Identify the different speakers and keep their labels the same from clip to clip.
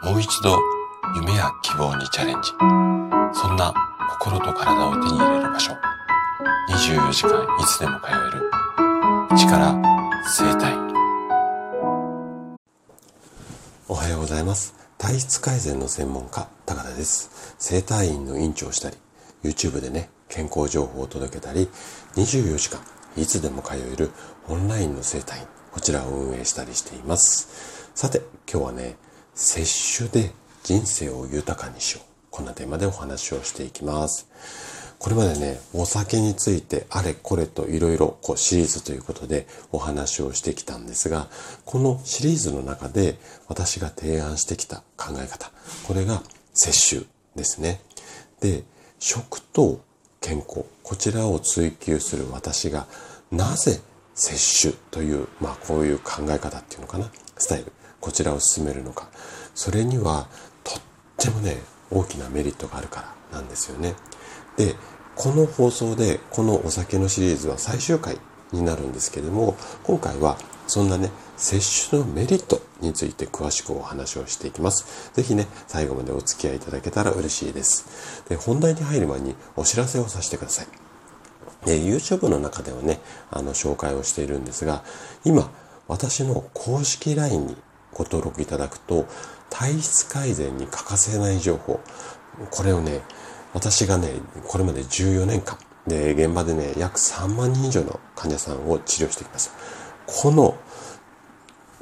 Speaker 1: もう一度夢や希望にチャレンジ。そんな心と体を手に入れる場所。24時間いつでも通える。力生体。
Speaker 2: おはようございます。体質改善の専門家、高田です。生体院の院長をしたり、YouTube でね、健康情報を届けたり、24時間いつでも通えるオンラインの生体院、こちらを運営したりしています。さて、今日はね、摂取で人生を豊かにしよう。こんなテーマでお話をしていきます。これまでね、お酒についてあれこれといろいろこうシリーズということでお話をしてきたんですが、このシリーズの中で私が提案してきた考え方、これが摂取ですね。で、食と健康、こちらを追求する私がなぜ摂取という、まあこういう考え方っていうのかな、スタイル、こちらを進めるのか。それにはとってもね、大きなメリットがあるからなんですよね。で、この放送でこのお酒のシリーズは最終回になるんですけども、今回はそんなね、摂取のメリットについて詳しくお話をしていきます。ぜひね、最後までお付き合いいただけたら嬉しいです。で、本題に入る前にお知らせをさせてください。で、YouTube の中ではね、あの、紹介をしているんですが、今、私の公式 LINE にご登録いただくと、体質改善に欠かせない情報、これをね、私がね、これまで14年間、で、現場でね、約3万人以上の患者さんを治療してきます。この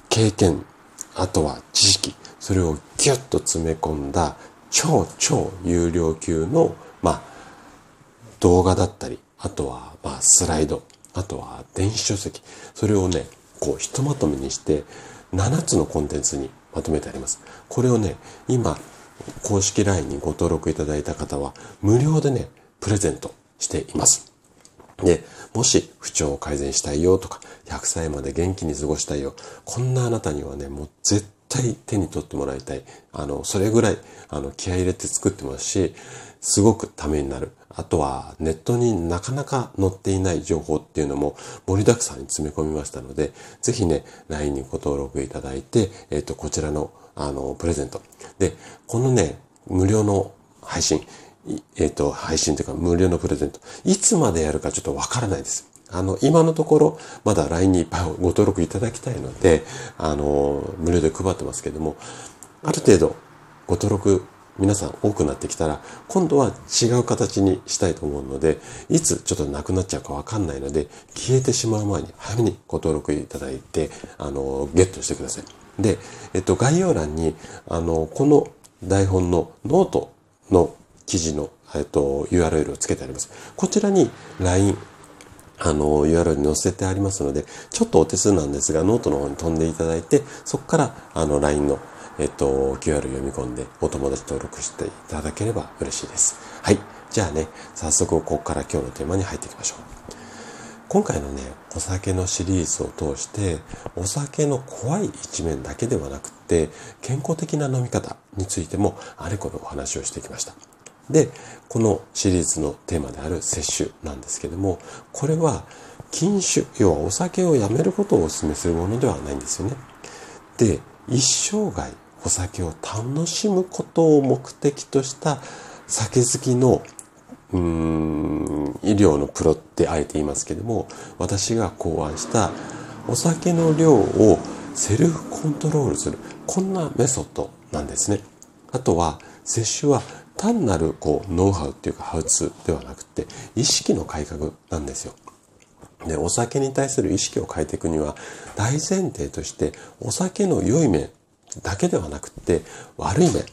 Speaker 2: 経験、あとは知識、それをギュッと詰め込んだ超超有料級の、まあ、動画だったり、あとは、まあ、スライド、あとは電子書籍、それをね、こう、ひとまとめにして、7つのコンテンツにまとめてあります。これをね、今、公式 LINE にご登録いただいた方は、無料でね、プレゼントしています。で、もし不調を改善したいよとか、100歳まで元気に過ごしたいよ、こんなあなたにはね、もう絶対手に取ってもらいたい。あの、それぐらい、あの、気合入れて作ってますし、すごくためになる。あとは、ネットになかなか載っていない情報っていうのも盛りだくさんに詰め込みましたので、ぜひね、LINE にご登録いただいて、えっ、ー、と、こちらの、あの、プレゼント。で、このね、無料の配信、えっ、ー、と、配信というか無料のプレゼント。いつまでやるかちょっとわからないです。あの、今のところ、まだ LINE にいっぱいご登録いただきたいので、あの、無料で配ってますけども、ある程度ご登録皆さん多くなってきたら、今度は違う形にしたいと思うので、いつちょっとなくなっちゃうかわかんないので、消えてしまう前に早めにご登録いただいて、あの、ゲットしてください。で、えっと、概要欄に、あの、この台本のノートの記事の、えっと、URL をつけてあります。こちらに LINE、あの、URL に載せてありますので、ちょっとお手数なんですが、ノートの方に飛んでいただいて、そこから、あの、LINE の、えっと、QR 読み込んで、お友達登録していただければ嬉しいです。はい。じゃあね、早速、ここから今日のテーマに入っていきましょう。今回のね、お酒のシリーズを通して、お酒の怖い一面だけではなくて、健康的な飲み方についても、あれこれお話をしてきました。で、このシリーズのテーマである摂取なんですけども、これは禁酒、要はお酒をやめることをお勧めするものではないんですよね。で、一生涯お酒を楽しむことを目的とした酒好きのうーん医療のプロってあえて言いますけども私が考案したお酒の量をセルフコントロールするこんなメソッドなんですね。あとは摂取は単なるこうノウハウっていうかハウツーではなくて意識の改革なんですよ。でお酒に対する意識を変えていくには大前提としてお酒の良い面だけではなくて悪い面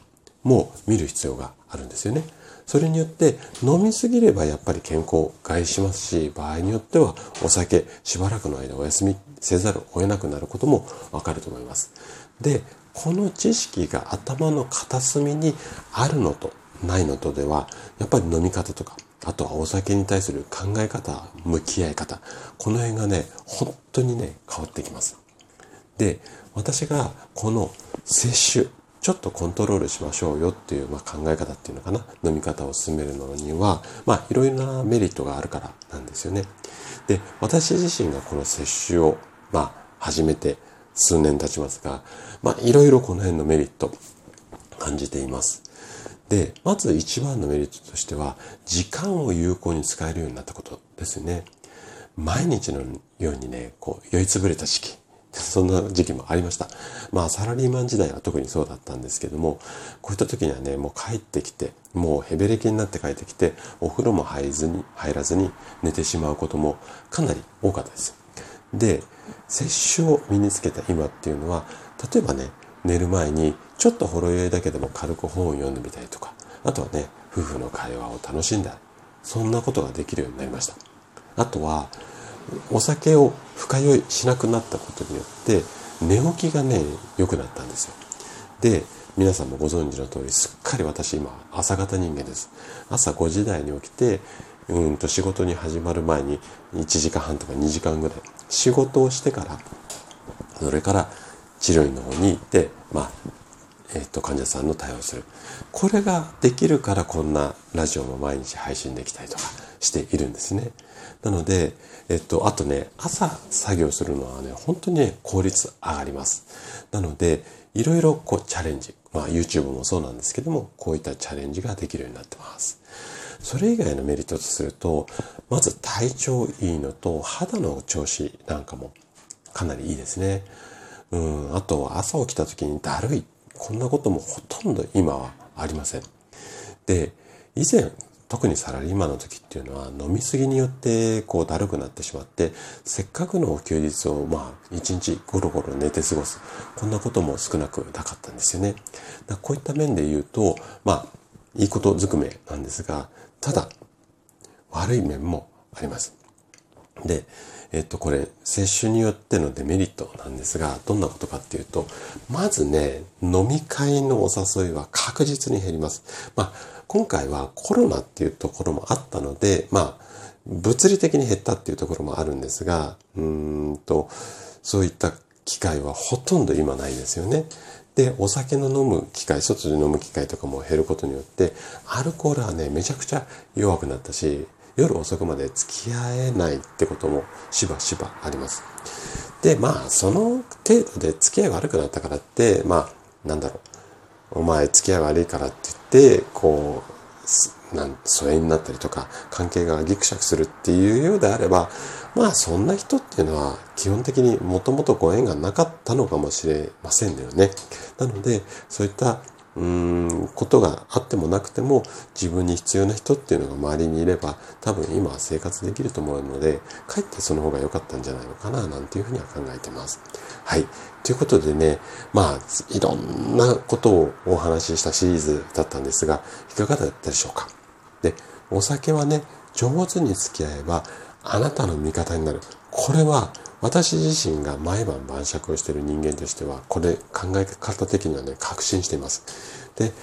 Speaker 2: も見る必要があるんですよね。それによって飲みすぎればやっぱり健康を害しますし場合によってはお酒しばらくの間お休みせざるを得なくなることもわかると思います。でこの知識が頭の片隅にあるのとないのとではやっぱり飲み方とかあとはお酒に対する考え方向き合い方この辺がね本当にね変わってきます。で私がこの摂取ちょっとコントロールしましょうよっていう、まあ、考え方っていうのかな？飲み方を進めるのにはまあいろいろなメリットがあるからなんですよね。で私自身がこの摂取をまあ始めて数年経ちますがまあいろいろこの辺のメリット感じています。で、まず一番のメリットとしては、時間を有効に使えるようになったことですね。毎日のようにね、こう、酔いつぶれた時期。そんな時期もありました。まあ、サラリーマン時代は特にそうだったんですけども、こういった時にはね、もう帰ってきて、もうヘベレケになって帰ってきて、お風呂も入ずに、入らずに寝てしまうこともかなり多かったです。で、摂取を身につけた今っていうのは、例えばね、寝る前にちょっとほろ酔いだけでも軽く本を読んでみたりとか、あとはね、夫婦の会話を楽しんだり、そんなことができるようになりました。あとは、お酒を深酔いしなくなったことによって寝起きがね良くなったんですよ。で皆さんもご存知の通りすっかり私今朝方人間です。朝5時台に起きてうんと仕事に始まる前に1時間半とか2時間ぐらい仕事をしてからそれから治療院の方に行ってまあえっと患者さんの対応する。これができるからこんなラジオも毎日配信できたりとかしているんですねなので、えっと、あとね、朝作業するのはね、本当にね、効率上がります。なので、いろいろこうチャレンジ。まあ YouTube もそうなんですけども、こういったチャレンジができるようになってます。それ以外のメリットとすると、まず体調いいのと、肌の調子なんかもかなりいいですね。うん、あと朝起きた時にだるい。こんなこともほとんど今はありません。で、以前特にサラリーマンの時っていうのは飲みすぎによってこうだるくなってしまってせっかくの休日をまあ一日ゴロゴロ寝て過ごすこんなことも少なくなかったんですよね。だこういった面で言うとまあいいことずくめなんですがただ悪い面もあります。で、えっと、これ、摂取によってのデメリットなんですが、どんなことかっていうと、まずね、飲み会のお誘いは確実に減ります。まあ、今回はコロナっていうところもあったので、まあ、物理的に減ったっていうところもあるんですが、うんと、そういった機会はほとんど今ないですよね。で、お酒の飲む機会、外で飲む機会とかも減ることによって、アルコールはね、めちゃくちゃ弱くなったし、夜遅くまで付き合えないってこともしばしばあります。で、まあ、その程度で付き合い悪くなったからって、まあ、なんだろう、お前付き合い悪いからって言って、こう、なん疎遠になったりとか、関係がギクシャクするっていうようであれば、まあそんな人っていうのは基本的にもともとご縁がなかったのかもしれませんよね。なので、そういったうーん、ことがあってもなくても自分に必要な人っていうのが周りにいれば多分今は生活できると思うのでかえってその方が良かったんじゃないのかななんていうふうには考えてます。はい。ということでね、まあいろんなことをお話ししたシリーズだったんですがいかがだったでしょうか？で、お酒はね、上手に付き合えばあなたの味方になる。これは私自身が毎晩晩酌をしている人間としては、これ考え方的にはね、確信しています。で、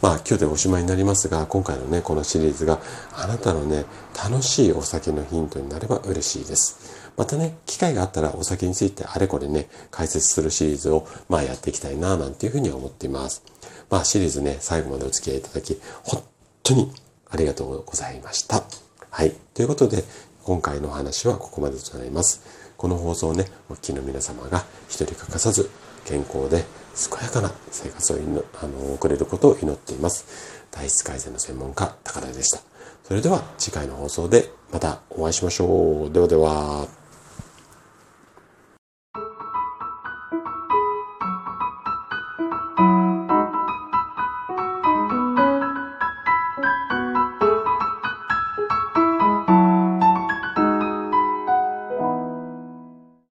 Speaker 2: まあ今日でおしまいになりますが、今回のね、このシリーズがあなたのね、楽しいお酒のヒントになれば嬉しいです。またね、機会があったらお酒についてあれこれね、解説するシリーズをまあやっていきたいな、なんていうふうに思っています。まあシリーズね、最後までお付き合いいただき、本当にありがとうございました。はい。ということで、今回のお話はここまでとなります。この放送をね、お聞きの皆様が一人欠かさず健康で健やかな生活をあの送れることを祈っています。体質改善の専門家、高田でした。それでは次回の放送でまたお会いしましょう。ではでは。